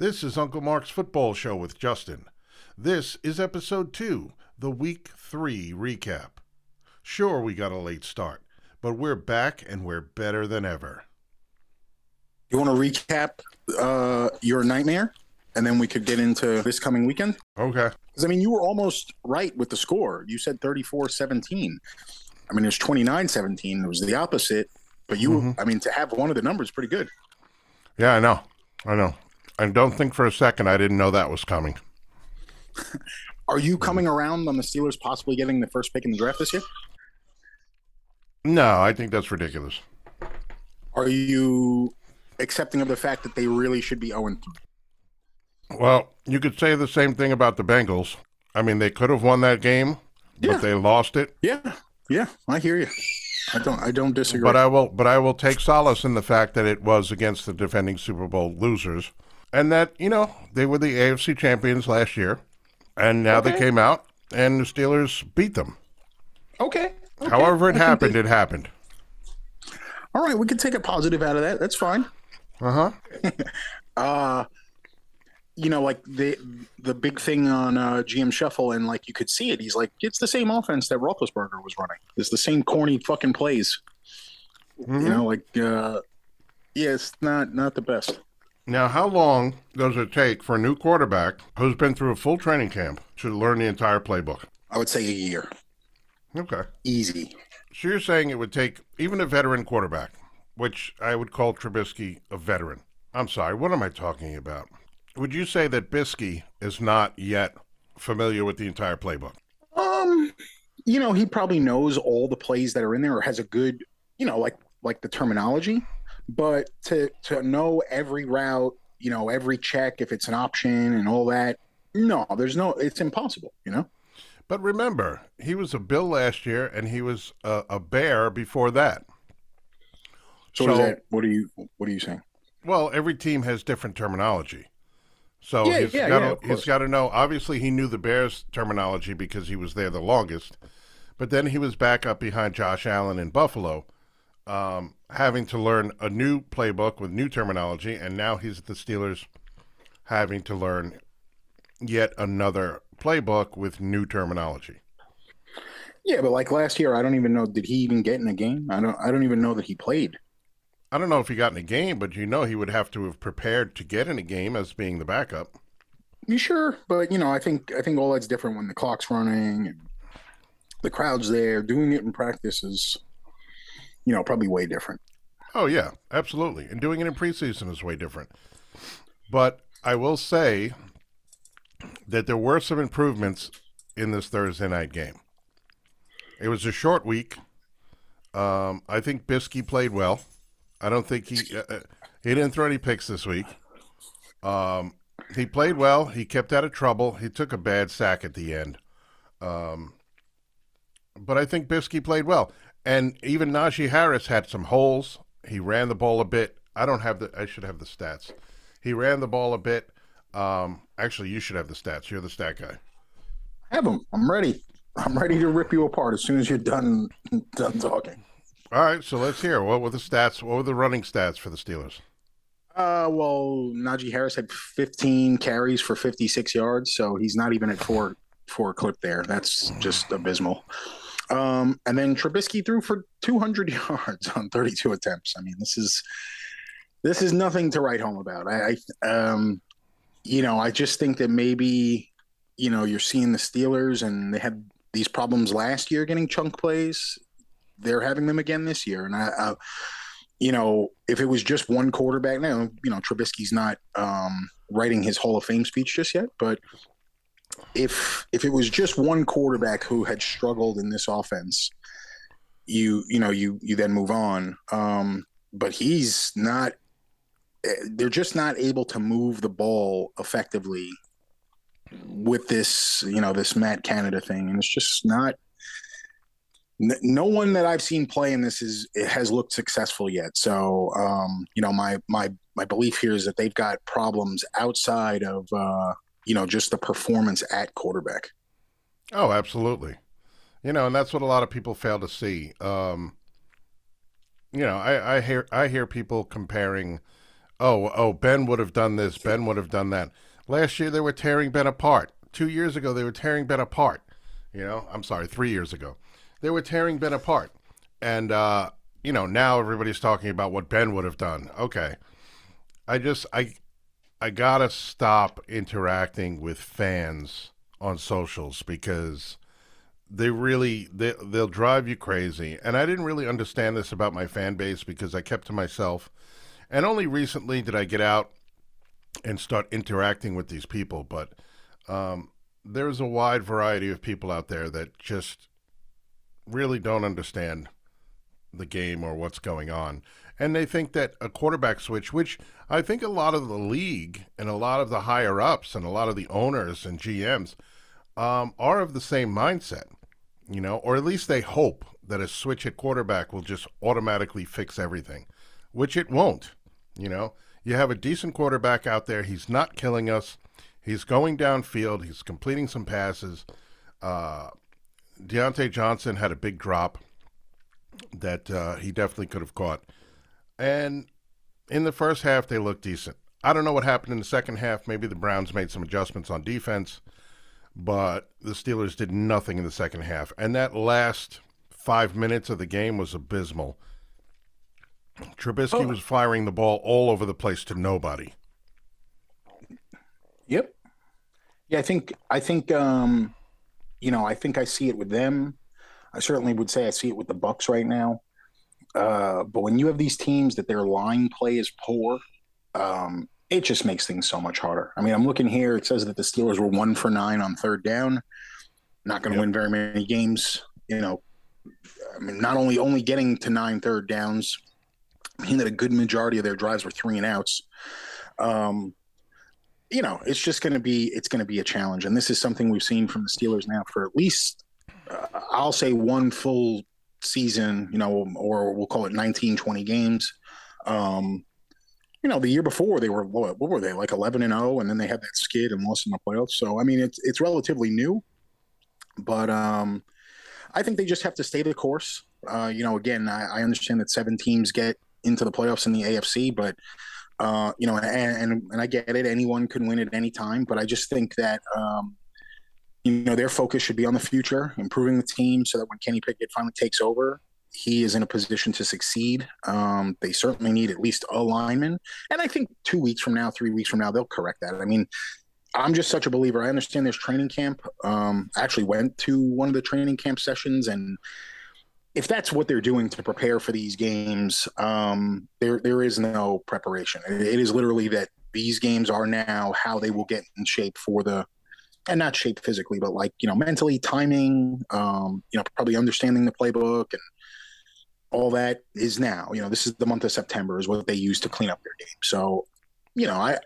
This is Uncle Mark's Football Show with Justin. This is episode two, the week three recap. Sure, we got a late start, but we're back and we're better than ever. You want to recap uh, your nightmare, and then we could get into this coming weekend? Okay. Because I mean, you were almost right with the score. You said 34-17. I mean, it was 29-17. It was the opposite. But you, Mhm. I mean, to have one of the numbers, pretty good. Yeah, I know. I know. And don't think for a second I didn't know that was coming. Are you coming around on the Steelers possibly getting the first pick in the draft this year? No, I think that's ridiculous. Are you accepting of the fact that they really should be 0 3? Well, you could say the same thing about the Bengals. I mean, they could have won that game, Yeah. but they lost it. Yeah, yeah, I hear you. I don't, I don't disagree. But I will, but I will take solace in the fact that it was against the defending Super Bowl losers, and that you know they were the AFC champions last year, and now they came out and the Steelers beat them. okay. okay. However, it I happened, they- it happened. all right, we can take a positive out of that. That's fine. Uh huh. uh you know like the the big thing on uh gm shuffle and like you could see it he's like it's the same offense that Roethlisberger was running it's the same corny fucking plays Mm-hmm. you know like uh yeah it's not not the best Now, how long does it take for a new quarterback who's been through a full training camp to learn the entire playbook? i would say a year Okay. easy So you're saying it would take even a veteran quarterback, which I would call Trubisky a veteran. I'm sorry, what am I talking about? Would you say that Bisky is not yet familiar with the entire playbook? um you know he probably knows all the plays that are in there or has a good you know like like the terminology but to to know every route you know every check if it's an option and all that no there's no it's impossible you know But remember, he was a Bill last year and he was a, a Bear before that. So, what is that? What are you? What are you saying? Well, every team has different terminology. So Yeah, he's yeah, got yeah, he's got to know. Obviously, he knew the Bears' terminology because he was there the longest. But then he was back up behind Josh Allen in Buffalo, um, having to learn a new playbook with new terminology, and now he's at the Steelers, having to learn yet another playbook with new terminology. Yeah, but like last year, I don't even know. Did he even get in a game? I don't. I don't even know that he played. I don't know if he got in a game, but you know he would have to have prepared to get in a game as being the backup. You sure? But you know, I think I think all that's different when the clock's running and the crowd's there. Doing it in practice is, you know, probably way different. Oh yeah, absolutely. And doing it in preseason is way different. But I will say that there were some improvements in this Thursday night game. It was a short week. Um, I think Bisky played well. I don't think he uh, uh, he didn't throw any picks this week. Um, he played well. He kept out of trouble. He took a bad sack at the end. Um, but I think Bisky played well. And even Najee Harris had some holes. He ran the ball a bit. I don't have the. I should have the stats. He ran the ball a bit. Um, actually, you should have the stats. You're the stat guy. Have them. I'm ready. I'm ready to rip you apart as soon as you're done done talking. All right, so let's hear. What were the stats? What were the running stats for the Steelers? Uh, well, Najee Harris had 15 carries for 56 yards, so he's not even at four four clip there. That's just abysmal. Um, and then Trubisky threw for 200 yards on 32 attempts. I mean, this is this is nothing to write home about. I, I um, you know, I just think that maybe you know you're seeing the Steelers and they had these problems last year getting chunk plays. They're having them again this year, and I, you know, if it was just one quarterback now, you know, Trubisky's not um, writing his Hall of Fame speech just yet, but if if it was just one quarterback who had struggled in this offense, you you know you you then move on. Um, but he's not. eh, They're just not able to move the ball effectively with this you know this Matt Canada thing, and it's just not. No one that I've seen play in this is has looked successful yet. So, um, you know, my my my belief here is that they've got problems outside of uh, you know just the performance at quarterback. Oh, absolutely. You know, and that's what a lot of people fail to see. Um, you know, I, I hear I hear people comparing oh, oh, Ben would have done this, Ben would have done that. Last year they were tearing Ben apart. Two years ago they were tearing Ben apart. You know, I'm sorry, three years ago. They were tearing Ben apart. And, uh, you know, now everybody's talking about what Ben would have done. Okay. I just, I, I gotta stop interacting with fans on socials because they really they they'll drive you crazy. And I didn't really understand this about my fan base because I kept to myself. And only recently did I get out and start interacting with these people. But um, there's a wide variety of people out there that just really don't understand the game or what's going on. And they think that a quarterback switch, which I think a lot of the league and a lot of the higher ups and a lot of the owners and GMs um, are of the same mindset, you know, or at least they hope that a switch at quarterback will just automatically fix everything, which it won't. You know, you have a decent quarterback out there. He's not killing us. He's going downfield. He's completing some passes. Uh, Diontae Johnson had a big drop that uh, he definitely could have caught. And in the first half, they looked decent. I don't know what happened in the second half. Maybe the Browns made some adjustments on defense, but the Steelers did nothing in the second half. And that last five minutes of the game was abysmal. Trubisky oh. was firing the ball all over the place to nobody. Yep. Yeah, I think I think um, you know I think I see it with them. I certainly would say I see it with the Bucks right now. Uh, but when you have these teams that their line play is poor, um, it just makes things so much harder. I mean, I'm looking here. It says that the Steelers were one for nine on third down. Not going to yep. win very many games. You know, I mean, not only only getting to nine third downs, I mean that a good majority of their drives were three and outs. Um, you know, it's just going to be it's going to be a challenge, and this is something we've seen from the Steelers now for at least uh, I'll say one full season, you know, or we'll call it 19, 20 games. Um, you know, the year before they were what, what were they like 11 and 0, and then they had that skid and lost in the playoffs. So I mean, it's it's relatively new, but um, I think they just have to stay the course. Uh, you know, again, I, I understand that seven teams get into the playoffs in the AFC, but uh, you know, and, and, and I get it. Anyone can win at any time, but I just think that um, you know their focus should be on the future, improving the team, so that when Kenny Pickett finally takes over, he is in a position to succeed. Um, they certainly need at least a lineman, and I think two weeks from now, three weeks from now, they'll correct that. I mean, I'm just such a believer. I understand there's training camp. Um, I actually went to one of the training camp sessions, and if that's what they're doing to prepare for these games, um, there there is no preparation. It is literally that these games are now how they will get in shape for the and not shape physically, but like you know mentally, timing, um, you know, probably understanding the playbook and all that is now. You know, this is the month of September is what they use to clean up their game. So, you know, I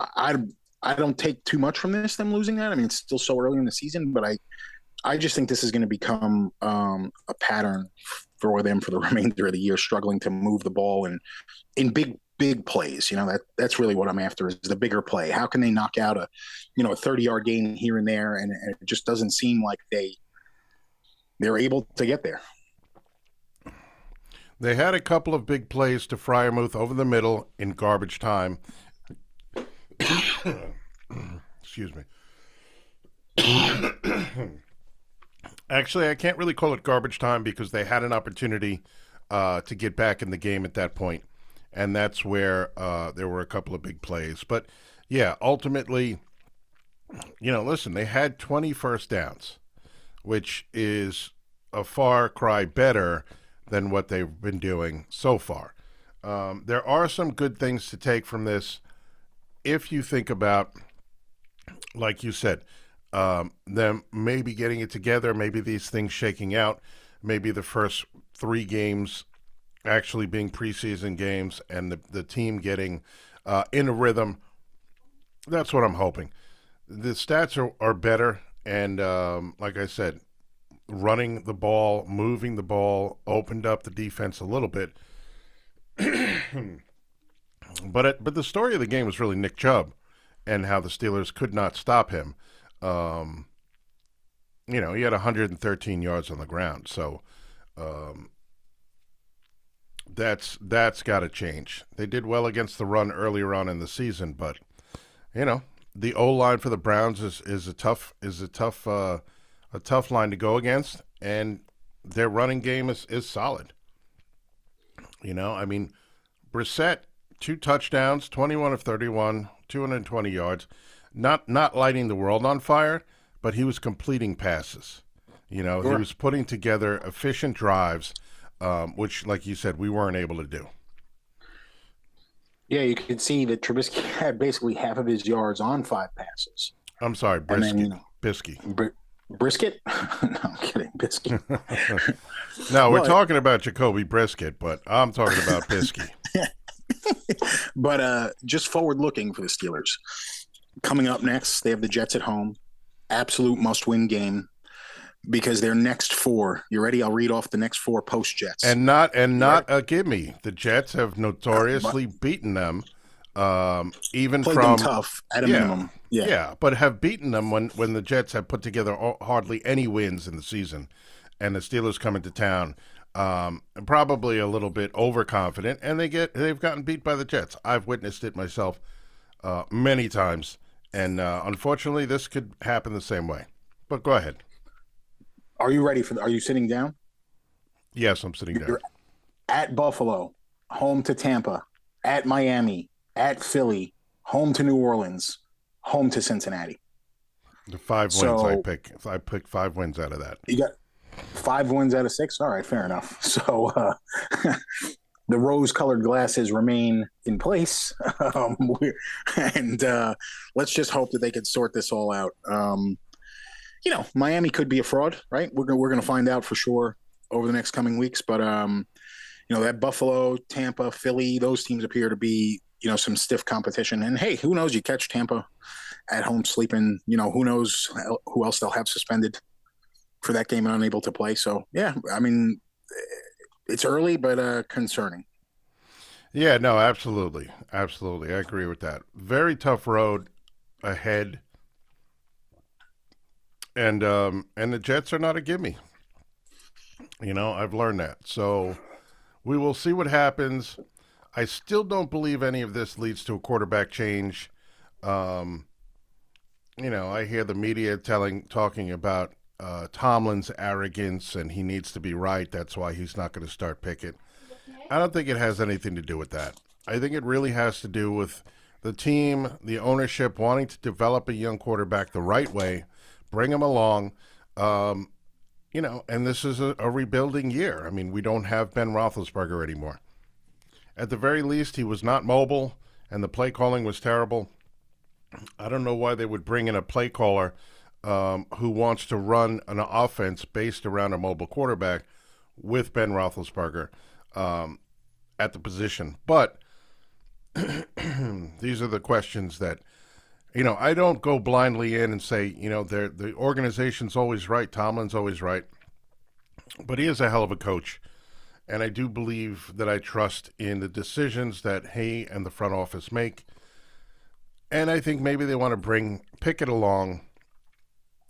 I I don't take too much from this them losing that. I mean, it's still so early in the season, but I I just think this is going to become um, a pattern for them for the remainder of the year, struggling to move the ball and in big big plays. You know, that that's really what I'm after is the bigger play. How can they knock out a, you know, a 30 yard gain here and there? And, and it just doesn't seem like they they're able to get there. They had a couple of big plays to Freiermuth over the middle in garbage time. Excuse me. Actually, I can't really call it garbage time because they had an opportunity uh, to get back in the game at that point and that's where uh, there were a couple of big plays. But yeah, ultimately, you know, listen, they had 20 first downs, which is a far cry better than what they've been doing so far. Um, there are some good things to take from this if you think about, like you said, um, them maybe getting it together, maybe these things shaking out, maybe the first three games actually being preseason games and the, the team getting uh, in a rhythm. That's what I'm hoping. The stats are, are better. And um, like I said, running the ball, moving the ball, opened up the defense a little bit. but it, but the story of the game was really Nick Chubb and how the Steelers could not stop him. Um, you know, he had 113 yards on the ground. So um, That's that's got to change. They did well against the run earlier on in the season, but you know the O line for the Browns is, is a tough is a tough uh, a tough line to go against, and their running game is, is solid. You know, I mean, Brissett two touchdowns, twenty one of thirty one, two hundred twenty yards, not not lighting the world on fire, but he was completing passes. You know, sure. he was putting together efficient drives um, which, like you said, we weren't able to do. Yeah, you can see that Trubisky had basically half of his yards on five passes. I'm sorry, brisket. Then, you know, Bisky. Br- brisket? no, I'm kidding. Biscuit. no, we're talking about Jacoby Brisket, but I'm talking about Bisky. but uh, just forward looking for the Steelers. Coming up next, they have the Jets at home. Absolute must win game because their next four. You ready? I'll read off the next four post Jets. And not and not a gimme. The Jets have notoriously uh, beaten them. Um, even from tough at a yeah, minimum. Yeah. yeah, but have beaten them when when the Jets have put together hardly any wins in the season, and the Steelers come into town. Um, probably a little bit overconfident, and they get they've gotten beat by the Jets. I've witnessed it myself uh, many times, and uh, unfortunately, this could happen the same way. But go ahead. Are you ready for? The, are you sitting down? Yes, I'm sitting You're down. At Buffalo, home to Tampa, at Miami, at Philly, home to New Orleans, home to Cincinnati. The five so, wins I pick. I pick five wins out of that. You got five wins out of six. All right, fair enough. So uh, the rose-colored glasses remain in place, um, and uh, let's just hope that they can sort this all out. Um, you know, Miami could be a fraud, right? We're gonna, we're going to find out for sure over the next coming weeks. But um, you know, that Buffalo, Tampa, Philly, those teams appear to be you know some stiff competition. And hey, who knows? You catch Tampa at home sleeping. You know, who knows who else they'll have suspended for that game and unable to play. So yeah, I mean, it's early but uh, concerning. Yeah, no, absolutely, absolutely, I agree with that. Very tough road ahead and um, and the Jets are not a gimme. You know, I've learned that. So we will see what happens. I still don't believe any of this leads to a quarterback change. Um, you know, I hear the media telling talking about uh, Tomlin's arrogance and he needs to be right. That's why he's not going to start Pickett. I don't think it has anything to do with that. I think it really has to do with the team, the ownership wanting to develop a young quarterback the right way bring him along. Um, you know, and this is a, a, rebuilding year. I mean, we don't have Ben Roethlisberger anymore. At the very least, he was not mobile, and the play calling was terrible. I don't know why they would bring in a play caller um, who wants to run an offense based around a mobile quarterback with Ben Roethlisberger um, at the position. But these are the questions that you know, I don't go blindly in and say, you know, the organization's always right, Tomlin's always right, but he is a hell of a coach, and I do believe that I trust in the decisions that he and the front office make, and I think maybe they want to bring Pickett along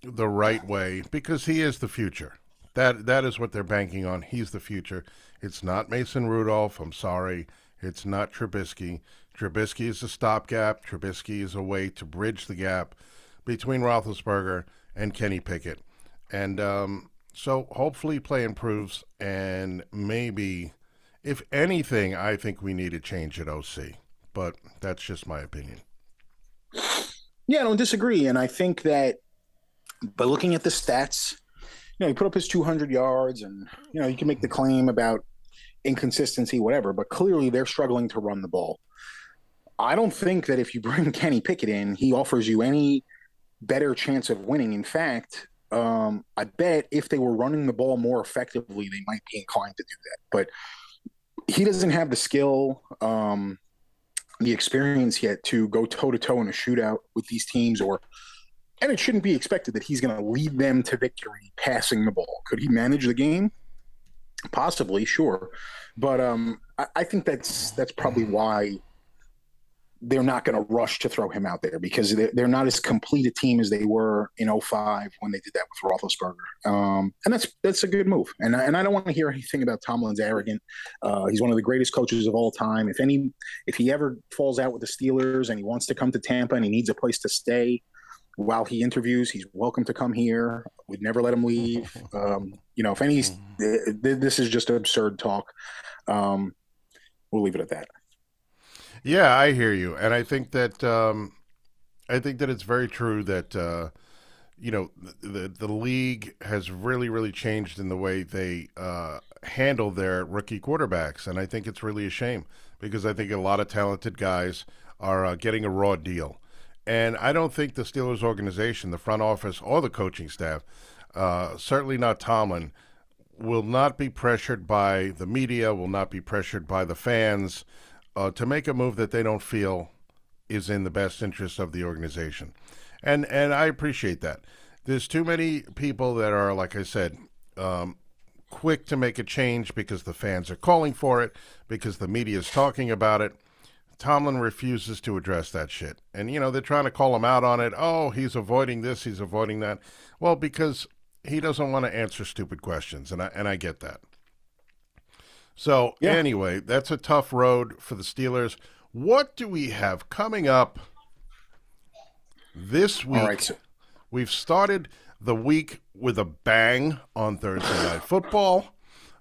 the right way because he is the future. That that is what they're banking on. He's the future. It's not Mason Rudolph. I'm sorry. It's not Trubisky. Trubisky is a stopgap. Trubisky is a way to bridge the gap between Roethlisberger and Kenny Pickett. And um, so hopefully play improves. And maybe, if anything, I think we need a change at OC. But that's just my opinion. Yeah, I don't disagree. And I think that by looking at the stats, you know, he put up his 200 yards and, you know, you can make the claim about inconsistency, whatever, but clearly they're struggling to run the ball. I don't think that if you bring Kenny Pickett in, he offers you any better chance of winning. In fact, um, I bet if they were running the ball more effectively, they might be inclined to do that. But he doesn't have the skill, um, the experience yet to go toe to toe in a shootout with these teams, or and it shouldn't be expected that he's going to lead them to victory passing the ball. Could he manage the game? Possibly, sure, but um, I, I think that's that's probably why they're not going to rush to throw him out there because they're, they're not as complete a team as they were in 05 when they did that with Roethlisberger. Um, and that's that's a good move. And, and I don't want to hear anything about Tomlin's arrogant. Uh, he's one of the greatest coaches of all time. If any, if he ever falls out with the Steelers and he wants to come to Tampa and he needs a place to stay while he interviews, he's welcome to come here. We'd never let him leave. Um, you know, if any, this is just absurd talk. Um, we'll leave it at that. Yeah, I hear you, and I think that um, I think that it's very true that uh, you know the the league has really really changed in the way they uh, handle their rookie quarterbacks, and I think it's really a shame because I think a lot of talented guys are uh, getting a raw deal, and I don't think the Steelers organization, the front office, or the coaching staff, uh, certainly not Tomlin, will not be pressured by the media, will not be pressured by the fans uh, to make a move that they don't feel is in the best interest of the organization. And and I appreciate that. There's too many people that are, like I said, um, quick to make a change because the fans are calling for it, because the media is talking about it. Tomlin refuses to address that shit. And, you know, they're trying to call him out on it. Oh, he's avoiding this, he's avoiding that. Well, because he doesn't want to answer stupid questions. And I, and I get that. So yeah. anyway, that's a tough road for the Steelers. What do we have coming up this week? All right, so- We've started the week with a bang on Thursday Night Football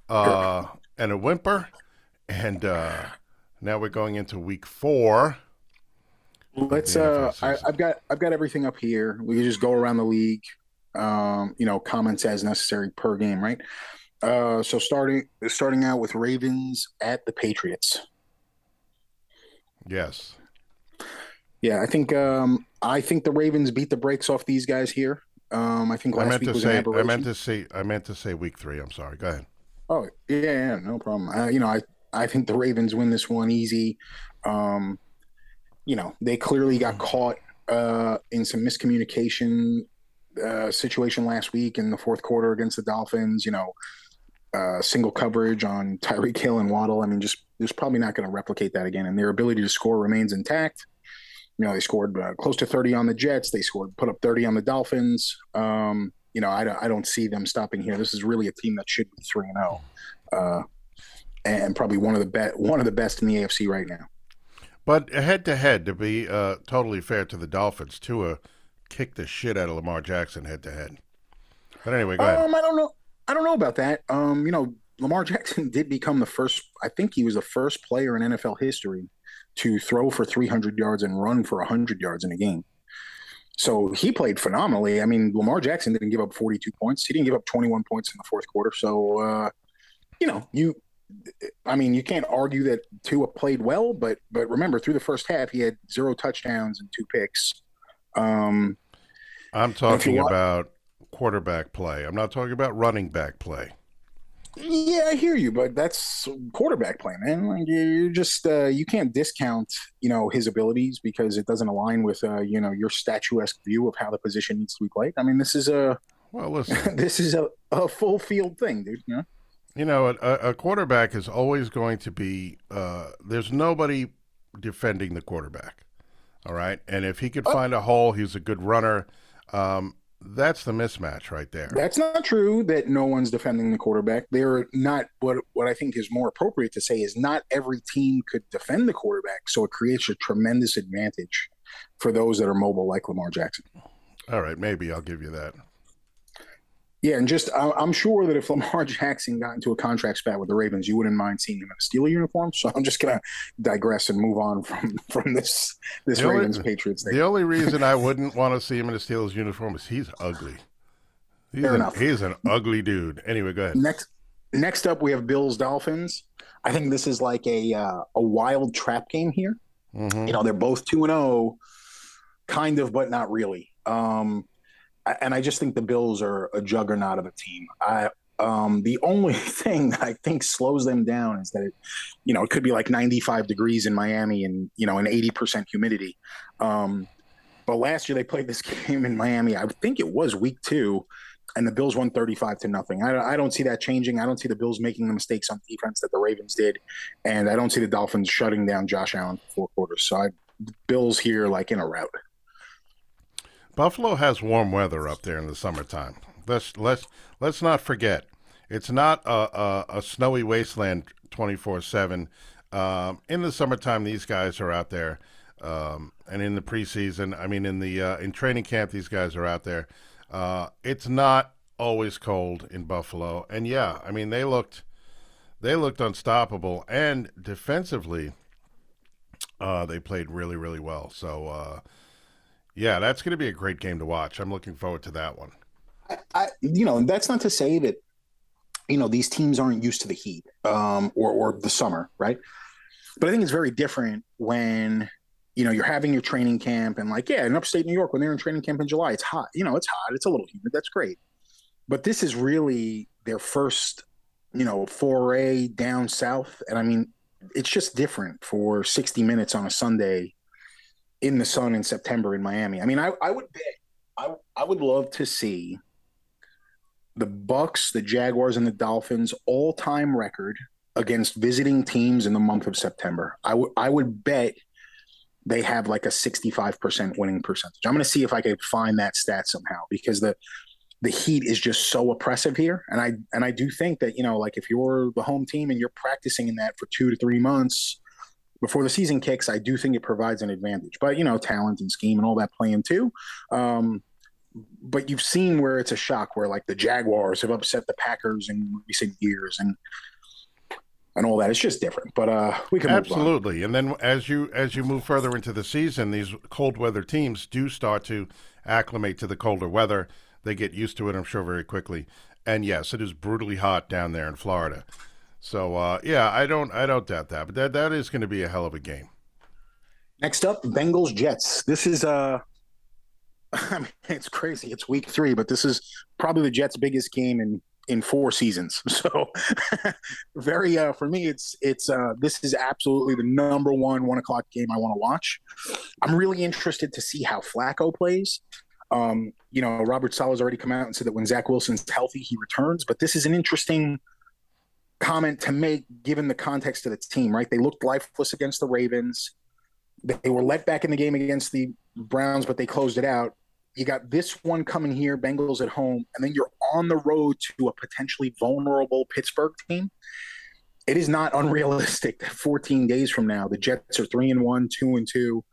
uh, and a whimper, and uh, now we're going into week four. Let's. Uh, I, have got I've got everything up here. We can just go around the league. Um, you know, comments as necessary per game, right? Uh, so starting starting out with Ravens at the Patriots. Yes. Yeah, I think um, I think the Ravens beat the brakes off these guys here. Um, I think last I meant week to was say, an aberration. I meant to say I meant to say week three. I'm sorry. Go ahead. Oh yeah, yeah no problem. Uh, you know, I I think the Ravens win this one easy. Um, you know, they clearly got caught uh, in some miscommunication uh, situation last week in the fourth quarter against the Dolphins. You know, uh, single coverage on Tyreek Hill and Waddle. I mean, just there's probably not going to replicate that again. And their ability to score remains intact. You know, they scored uh, close to 30 on the Jets. They scored, put up 30 on the Dolphins. Um, you know, I don't, I don't see them stopping here. This is really a team that should be three and zero, oh, uh, and probably one of the best, one of the best in the AFC right now. But head to head, to be uh, totally fair to the Dolphins, Tua kicked the shit out of Lamar Jackson head to head. But anyway, go ahead. Um, I don't know. I don't know about that. Um, you know, Lamar Jackson did become the first. I think he was the first player in NFL history to throw for 300 yards and run for 100 yards in a game. So he played phenomenally. I mean, Lamar Jackson didn't give up 42 points. He didn't give up 21 points in the fourth quarter. So, uh, you know, you, I mean, you can't argue that Tua played well, but but remember, through the first half, he had zero touchdowns and two picks. Um, I'm talking about quarterback play. I'm not talking about running back play. Yeah, I hear you, but that's quarterback play, man. Like you just uh, you can't discount you know his abilities because it doesn't align with uh, you know your statuesque view of how the position needs to be played. I mean, this is a well, listen, this is a, a full field thing, dude. You know, you know, a, a quarterback is always going to be. Uh, there's nobody defending the quarterback. All right, and if he could oh. find a hole, he's a good runner. Um, that's the mismatch right there. That's not true that no one's defending the quarterback. They're not what what I think is more appropriate to say is not every team could defend the quarterback, so it creates a tremendous advantage for those that are mobile like Lamar Jackson. All right, maybe I'll give you that. Yeah, and just I'm sure that if Lamar Jackson got into a contract spat with the Ravens, you wouldn't mind seeing him in a Steeler uniform. So I'm just gonna digress and move on from from this this the Ravens only, Patriots thing. The only reason I wouldn't want to see him in a Steelers uniform is he's ugly. He's Fair an, enough. He's an ugly dude. Anyway, go ahead. Next, next up we have Bills Dolphins. I think this is like a uh, a wild trap game here. Mm-hmm. You know, they're both two and zero, oh, kind of, but not really. Um, and I just think the Bills are a juggernaut of a team. I um, the only thing I think slows them down is that it, you know, it could be like 95 degrees in Miami and you know, an 80% humidity. Um, but last year they played this game in Miami. I think it was week two, and the Bills won 35 to nothing. I, I don't see that changing. I don't see the Bills making the mistakes on defense that the Ravens did, and I don't see the Dolphins shutting down Josh Allen for four quarters. So I, Bills here like in a rout. Buffalo has warm weather up there in the summertime. Let's let's let's not forget. It's not a, a, a snowy wasteland twenty four seven. Um, in the summertime, these guys are out there, um, and in the preseason, I mean, in the uh, in training camp, these guys are out there. Uh, it's not always cold in Buffalo, and yeah, I mean, they looked they looked unstoppable, and defensively, uh, they played really really well. So uh, yeah, that's going to be a great game to watch. I'm looking forward to that one. I, I, you know, that's not to say that you know these teams aren't used to the heat um, or or the summer, right? But I think it's very different when you know you're having your training camp and like yeah, in upstate New York when they're in training camp in July, it's hot. You know, it's hot. It's a little humid. That's great. But this is really their first, you know, foray down south, and I mean, it's just different for 60 minutes on a Sunday in the sun in September in Miami. I mean, I, I would bet I I would love to see the Bucks, the Jaguars, and the Dolphins all-time record against visiting teams in the month of September. I would I would bet they have like a 65% winning percentage. I'm going to see if I can find that stat somehow because the the heat is just so oppressive here and I and I do think that, you know, like if you're the home team and you're practicing in that for 2 to 3 months before the season kicks, I do think it provides an advantage. But, you know, talent and scheme and all that playing too. Um, but you've seen where it's a shock where like the Jaguars have upset the Packers in recent years and and all that. It's just different. But uh we can Absolutely. And then as you as you move further into the season, these cold weather teams do start to acclimate to the colder weather. They get used to it, I'm sure, very quickly. And yes, it is brutally hot down there in Florida. So uh, yeah, I don't I don't doubt that. But that that is going to be a hell of a game. Next up, Bengals Jets. This is uh I mean, it's crazy. It's week three, but this is probably the Jets' biggest game in in four seasons. So, very uh, for me, it's it's uh, this is absolutely the number one one o'clock game I want to watch. I'm really interested to see how Flacco plays. Um, you know, Robert Saleh's already come out and said that when Zach Wilson's healthy, he returns. But this is an interesting comment to make given the context of the team. Right? They looked lifeless against the Ravens. They were let back in the game against the Browns, but they closed it out. You got this one coming here, Bengals at home, and then you're on the road to a potentially vulnerable Pittsburgh team. It is not unrealistic that 14 days from now, the Jets are three and one, two and two.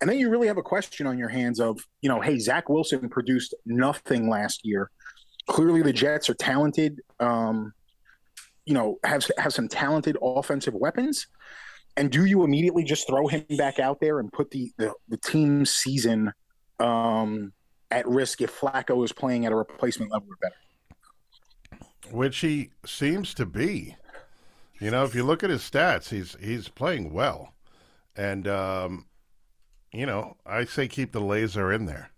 And then you really have a question on your hands of, you know, hey, Zach Wilson produced nothing last year. Clearly, the Jets are talented. Um, you know, have have some talented offensive weapons. And do you immediately just throw him back out there and put the the, the season um, at risk if Flacco is playing at a replacement level or better? Which he seems to be. You know, if you look at his stats, he's he's playing well, and um, you know, I say keep the laser in there.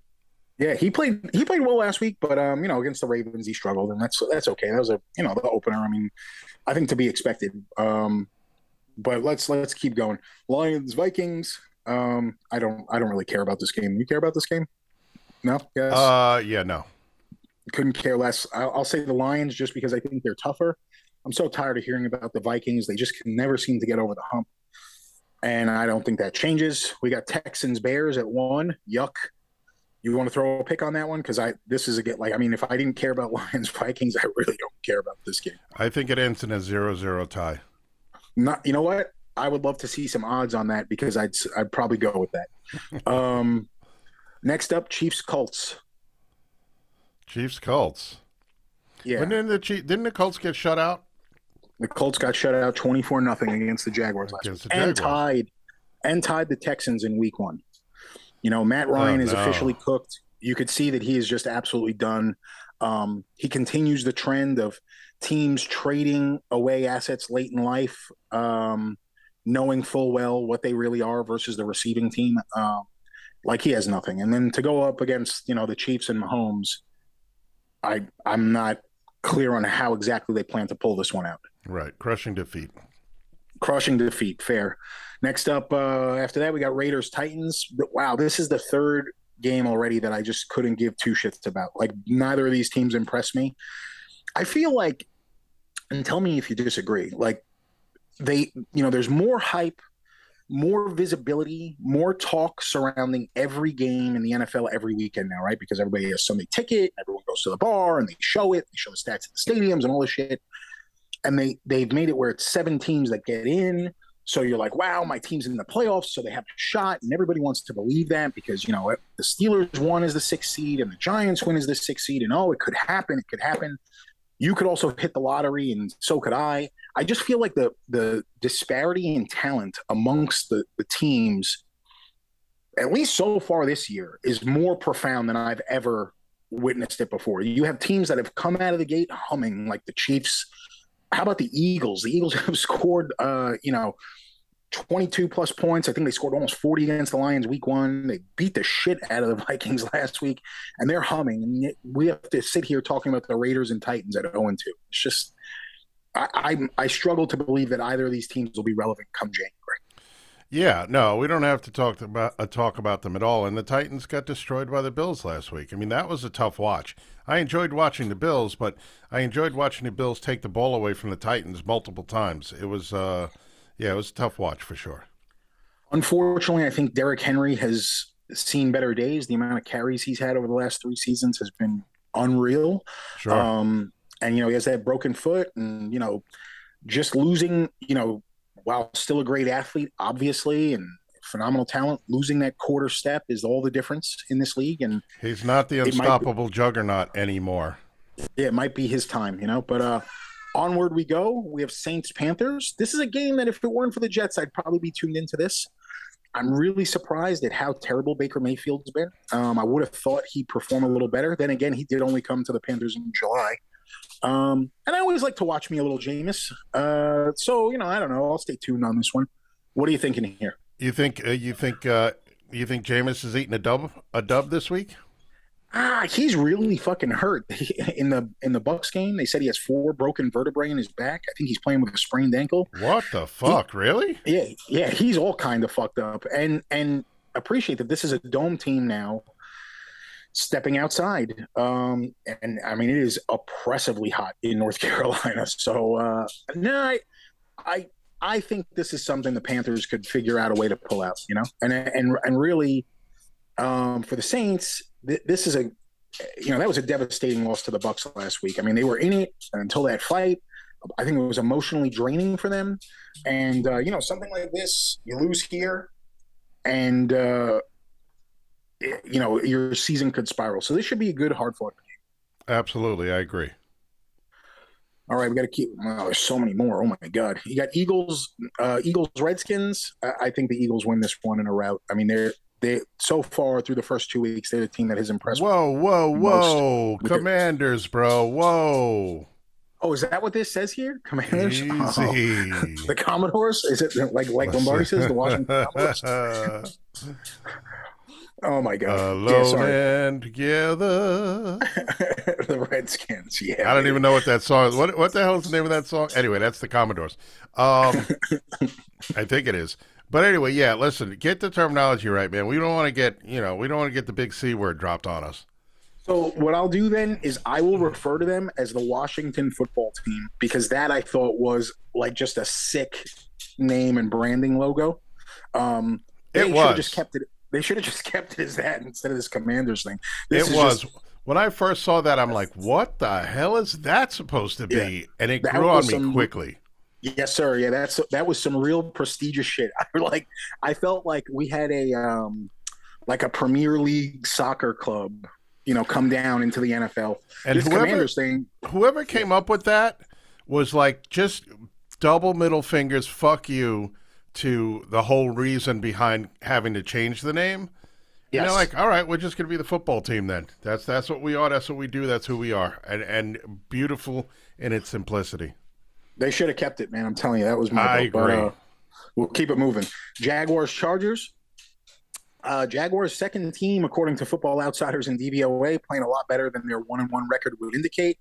Yeah, he played he played well last week, but um, you know, against the Ravens he struggled, and that's that's okay. That was a you know the opener. I mean, I think to be expected. Um, but let's let's keep going. Lions Vikings. Um, I don't I don't really care about this game. You care about this game? No. Yes. Uh, yeah, no. Couldn't care less. I'll, I'll say the Lions just because I think they're tougher. I'm so tired of hearing about the Vikings. They just can never seem to get over the hump, and I don't think that changes. We got Texans Bears at one. Yuck. You want to throw a pick on that one? Because I this is a get like I mean, if I didn't care about Lions Vikings, I really don't care about this game. I think it ends in a zero-zero tie. Not, you know what? I would love to see some odds on that because I'd I'd probably go with that. um, next up, Chiefs Colts. Chiefs Colts. Yeah. Didn't the Chief, didn't the Colts get shut out? The Colts got shut out twenty four nothing against the Jaguars last week, and tied and tied the Texans in Week One. You know, Matt Ryan oh, is officially cooked. You could see that he is just absolutely done. Um, he continues the trend of teams trading away assets late in life, um, knowing full well what they really are versus the receiving team. Um, like he has nothing, and then to go up against you know the Chiefs and Mahomes, I I'm not clear on how exactly they plan to pull this one out. Right, crushing defeat. Crushing defeat, fair. Next up, uh, after that, we got Raiders Titans. Wow, this is the third game already that I just couldn't give two shits about. Like neither of these teams impressed me. I feel like, and tell me if you disagree, like they, you know, there's more hype more visibility, more talk surrounding every game in the NFL every weekend now, right? Because everybody has Sunday ticket, everyone goes to the bar and they show it, they show the stats at the stadiums and all this shit. And they they've made it where it's seven teams that get in. So you're like, wow, my team's in the playoffs, so they have a shot, and everybody wants to believe that because you know the Steelers won as the sixth seed and the Giants win as the sixth seed, and oh, it could happen, it could happen. You could also hit the lottery, and so could I. I just feel like the the disparity in talent amongst the, the teams, at least so far this year, is more profound than I've ever witnessed it before. You have teams that have come out of the gate humming, like the Chiefs. How about the Eagles? The Eagles have scored, uh, you know, 22 plus points. I think they scored almost 40 against the Lions week one. They beat the shit out of the Vikings last week, and they're humming. And we have to sit here talking about the Raiders and Titans at 0 2. It's just, I, I, I struggle to believe that either of these teams will be relevant come January. Yeah, no, we don't have to talk about uh, talk about them at all. And the Titans got destroyed by the Bills last week. I mean, that was a tough watch. I enjoyed watching the Bills, but I enjoyed watching the Bills take the ball away from the Titans multiple times. It was. Uh, yeah, it was a tough watch for sure. Unfortunately, I think Derrick Henry has seen better days. The amount of carries he's had over the last three seasons has been unreal. Sure. Um, and you know, he has that broken foot, and you know, just losing, you know, while still a great athlete, obviously, and phenomenal talent, losing that quarter step is all the difference in this league. And he's not the unstoppable juggernaut anymore. Yeah, it might be his time, you know. But uh, onward we go. We have Saints Panthers. This is a game that if it weren't for the Jets, I'd probably be tuned into this. I'm really surprised at how terrible Baker Mayfield's been. Um, I would have thought he'd perform a little better. Then again, he did only come to the Panthers in July. Um, and I always like to watch me a little Jameis. Uh, so you know, I don't know. I'll stay tuned on this one. What are you thinking here? You think uh, you think uh, you think Jameis is eating a dub a dub this week? Ah, he's really fucking hurt in the in the Bucks game. They said he has four broken vertebrae in his back. I think he's playing with a sprained ankle. What the fuck, he, really? Yeah, yeah, he's all kind of fucked up. And and appreciate that this is a dome team now stepping outside. Um, and I mean it is oppressively hot in North Carolina. So uh no, I I I think this is something the Panthers could figure out a way to pull out, you know? And and and really um, for the Saints, th- this is a you know that was a devastating loss to the Bucks last week. I mean, they were in it until that fight. I think it was emotionally draining for them, and uh, you know something like this, you lose here, and uh, you know your season could spiral. So this should be a good hard fought game. Absolutely, I agree. All right, we got to keep. There's so many more. Oh my God, you got Eagles, uh, Eagles, Redskins. I, I think the Eagles win this one in a rout. I mean, they're they so far through the first two weeks, they're the team that has impressed. Whoa, whoa, whoa! Commanders, bro. Whoa. Oh, is that what this says here? Commanders. Oh. the Commodores. Is it like like Lombardi says the Washington Commodores? oh my god! Alone yeah, and together. the Redskins. Yeah. I don't even know what that song is. What what the hell is the name of that song? Anyway, that's the Commodores. Um, I think it is. But anyway, yeah, listen, get the terminology right, man. We don't want to get, you know, we don't want to get the big C word dropped on us. So what I'll do then is I will refer to them as the Washington football team because that I thought was like just a sick name and branding logo. Um, it was just kept it. They should have just kept it as that instead of this Commanders thing. This it was. Just, when I first saw that, I'm like, "What the hell is that supposed to be?" Yeah, and it grew on me some, quickly. Yes, sir. Yeah, that's that was some real prestigious shit. I like I felt like we had a um like a Premier League soccer club, you know, come down into the NFL. And this whoever, Commanders thing, whoever came up with that was like just double middle fingers, fuck you to the whole reason behind having to change the name. Yes. You know, like, all right, we're just gonna be the football team then. That's that's what we are. That's what we do. That's who we are. And and beautiful in its simplicity. They should have kept it, man. I'm telling you, that was my. I agree. But, uh, we'll keep it moving. Jaguars, Chargers. Uh, Jaguars' second team, according to Football Outsiders and DVOA, playing a lot better than their one and one record would indicate.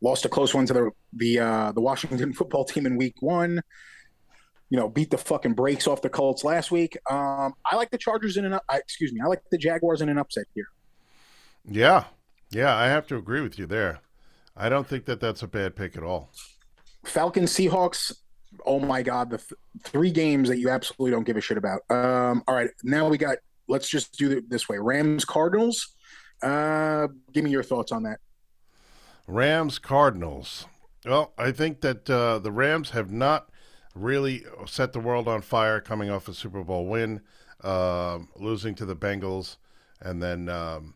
Lost a close one to the the uh, the Washington football team in Week One. You know, beat the fucking brakes off the Colts last week. Um, I like the Chargers in an. Uh, excuse me, I like the Jaguars in an upset here. Yeah, yeah, I have to agree with you there. I don't think that that's a bad pick at all. Falcons Seahawks. oh my god, the th- three games that you absolutely don't give a shit about. Um, all right, now we got. Let's just do it this way: Rams Cardinals. Uh, give me your thoughts on that. Rams Cardinals. Well, I think that uh, the Rams have not really set the world on fire coming off a Super Bowl win, uh, losing to the Bengals, and then um,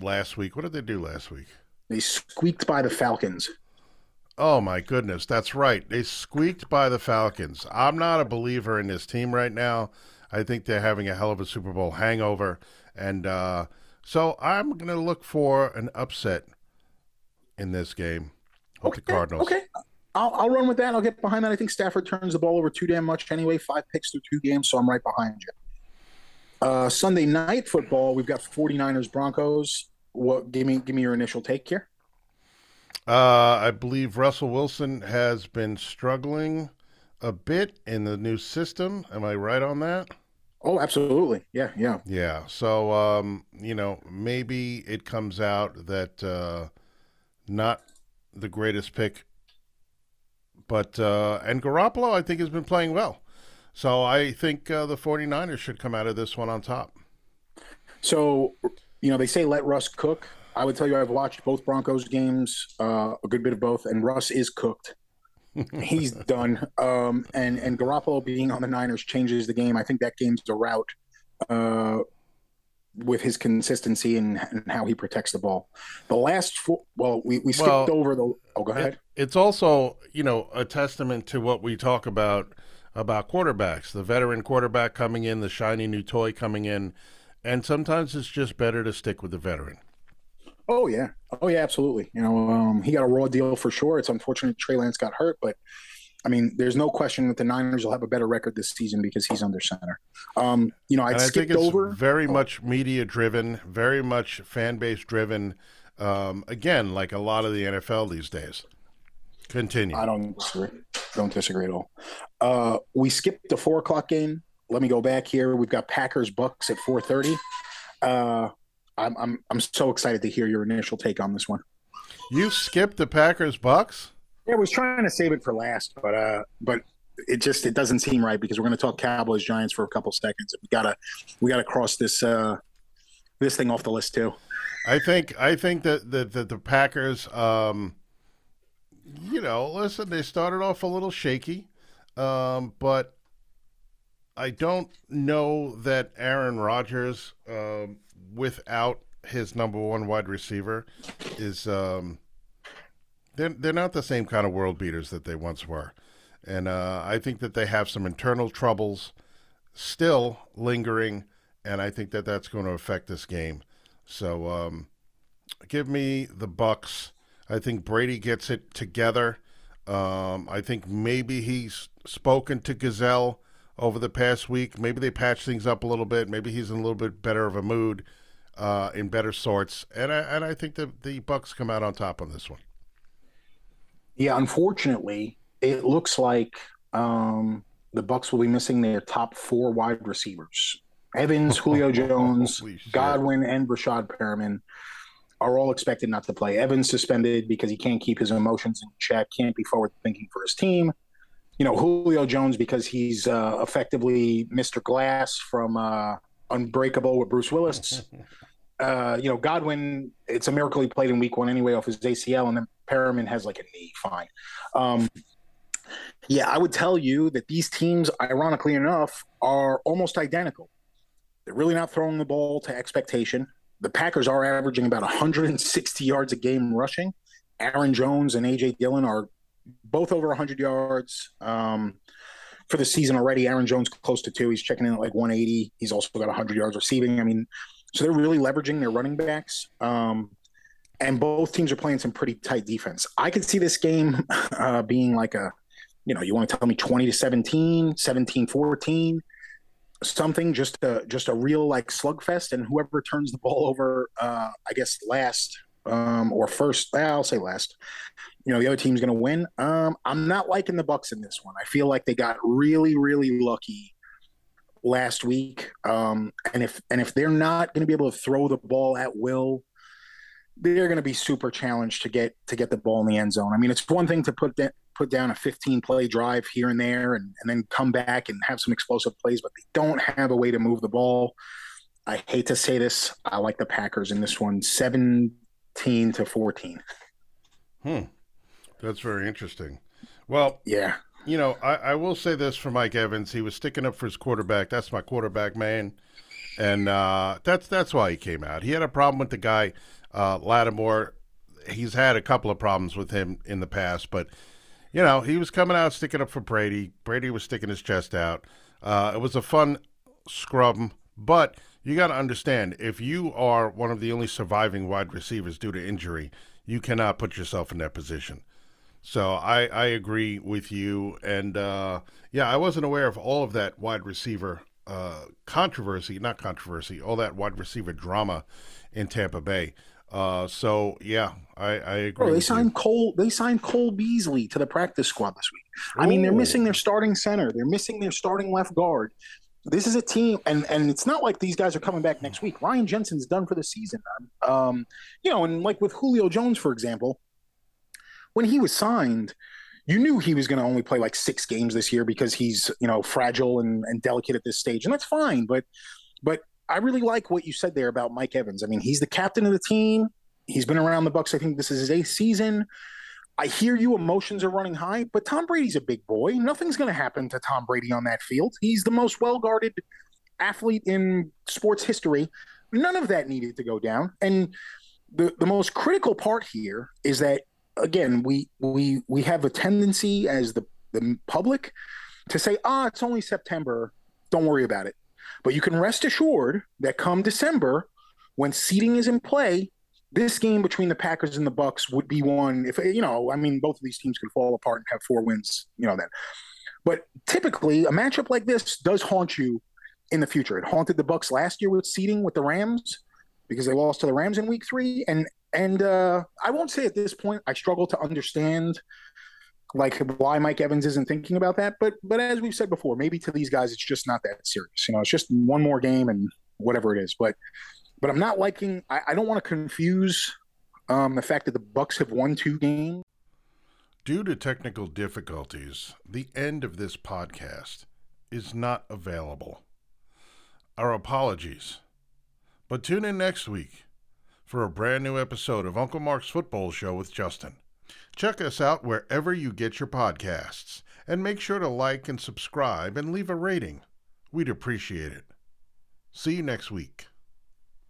last week. What did they do last week? They squeaked by the Falcons. Oh my goodness, that's right. They squeaked by the Falcons. I'm not a believer in this team right now. I think they're having a hell of a Super Bowl hangover, and uh, so I'm going to look for an upset in this game with okay, the Cardinals. Okay, I'll, I'll run with that. I'll get behind that. I think Stafford turns the ball over too damn much anyway. Five picks through two games, so I'm right behind you. Uh, Sunday night football, we've got 49ers Broncos. What? Give me give me your initial take here. Uh, I believe Russell Wilson has been struggling a bit in the new system. Am I right on that? Oh, absolutely. Yeah, yeah. Yeah. So, um, you know, maybe it comes out that uh, not the greatest pick, but, uh, and Garoppolo, I think, has been playing well. So I think uh, the 49ers should come out of this one on top. So, you know, they say let Russ cook. I would tell you I've watched both Broncos games, uh, a good bit of both, and Russ is cooked. He's done. Um, and and Garoppolo being on the Niners changes the game. I think that game's a rout uh, with his consistency and, and, how he protects the ball. The last four, well, we, we skipped well, over the. Oh, go ahead. It, it's also you know a testament to what we talk about about quarterbacks. The veteran quarterback coming in, the shiny new toy coming in, and sometimes it's just better to stick with the veteran. Oh yeah, oh yeah, absolutely. You know, um, he got a raw deal for sure. It's unfortunate Trey Lance got hurt, but I mean, there's no question that the Niners will have a better record this season because he's under center. Um, you know, I skipped over. Very oh. much media driven, very much fan base driven. Um, again, like a lot of the NFL these days. Continue. I don't disagree. Don't disagree at all. Uh, we skipped the four o'clock game. Let me go back here. We've got Packers Bucs at four thirty. Uh, I'm I'm I'm so excited to hear your initial take on this one. You skipped the Packers Bucs. Yeah, I was trying to save it for last, but uh, but it just it doesn't seem right because we're going to talk Cowboys Giants for a couple seconds. We gotta we gotta cross this uh this thing off the list too. I think I think that that, that the Packers, um, you know, listen, they started off a little shaky, um, but I don't know that Aaron Rodgers. Um, without his number one wide receiver is um, they're they're not the same kind of world beaters that they once were, and uh, I think that they have some internal troubles still lingering, and I think that that's going to affect this game. So um, give me the Bucs. I think Brady gets it together. Um, I think maybe he's spoken to Gisele over the past week. Maybe they patch things up a little bit. Maybe he's in a little bit better of a mood uh, in better sorts, and I and I think the the Bucs come out on top on this one. Yeah, unfortunately, it looks like um, the Bucs will be missing their top four wide receivers: Evans, Julio Jones, Godwin, and Breshad Perriman are all expected not to play. Evans suspended because he can't keep his emotions in check, can't be forward thinking for his team. You know, Julio Jones because he's uh, effectively Mr. Glass from uh, Unbreakable with Bruce Willis. uh, you know, Godwin, it's a miracle he played in week one anyway off his ACL, and then Perriman has like a knee. Fine. Um, yeah, I would tell you that these teams, ironically enough, are almost identical. They're really not throwing the ball to expectation. The Packers are averaging about 160 yards a game rushing. Aaron Jones and AJ Dillon are both over 100 yards um, for the season already. Aaron Jones close to two. He's checking in at like 180. He's also got 100 yards receiving. I mean, so they're really leveraging their running backs. Um, and both teams are playing some pretty tight defense. I could see this game uh, being like a, you know, you want to tell me 20 to 17, 17 14, something just a, just a real like slugfest. And whoever turns the ball over, uh, I guess last um, or first, I'll say last, you know, the other team's going to win. Um, I'm not liking the Bucs in this one. I feel like they got really, really lucky last week. Um, and if and if they're not going to be able to throw the ball at will, they're going to be super challenged to get to get the ball in the end zone. I mean, it's one thing to put that put down a 15 play drive here and there and, and then come back and have some explosive plays, but they don't have a way to move the ball. I hate to say this. I like the Packers in this one 17 to 14. Hmm. That's very interesting. Well, yeah. You know, I, I will say this for Mike Evans. He was sticking up for his quarterback. That's my quarterback, man. And uh, that's that's why he came out. He had a problem with the guy, uh, Lattimore. He's had a couple of problems with him in the past, but you know he was coming out sticking up for Brady. Brady was sticking his chest out. Uh, it was a fun scrum, but you got to understand if you are one of the only surviving wide receivers due to injury, you cannot put yourself in that position. So I, I agree with you. And uh, yeah, I wasn't aware of all of that wide receiver uh, controversy, not controversy, all that wide receiver drama in Tampa Bay. Uh, so yeah, I, I agree. Bro, they signed you. Cole. They signed Cole Beasley to the practice squad this week. I mean, they're missing their starting center. They're missing their starting left guard. This is a team, and and it's not like these guys are coming back next week. Ryan Jensen's done for the season. Um, you know, and like with Julio Jones, for example, when he was signed, you knew he was going to only play like six games this year because he's you know fragile and, and delicate at this stage, and that's fine. But but I really like what you said there about Mike Evans. I mean, he's the captain of the team. He's been around the Bucs. I think this is his eighth season. I hear you, emotions are running high, but Tom Brady's a big boy. Nothing's going to happen to Tom Brady on that field. He's the most well guarded athlete in sports history. None of that needed to go down. And the, the most critical part here is that again, we we we have a tendency as the the public to say, ah, it's only September, don't worry about it. But you can rest assured that come December, when seeding is in play, this game between the Packers and the Bucs would be one. If you know, I mean, both of these teams could fall apart and have four wins. You know that. But typically, a matchup like this does haunt you in the future. It haunted the Bucs last year with seeding with the Rams because they lost to the Rams in Week Three, and and uh, I won't say at this point I struggle to understand like why Mike Evans isn't thinking about that. But but as we've said before, maybe to these guys it's just not that serious. You know, it's just one more game and whatever it is. But but I'm not liking. I, I don't want to confuse um, the fact that the Bucs have won two games. Due to technical difficulties, the end of this podcast is not available. Our apologies. But tune in next week for a brand new episode of Uncle Mark's Football Show with Justin. Check us out wherever you get your podcasts, and make sure to like and subscribe and leave a rating. We'd appreciate it. See you next week.